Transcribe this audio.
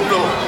Uh,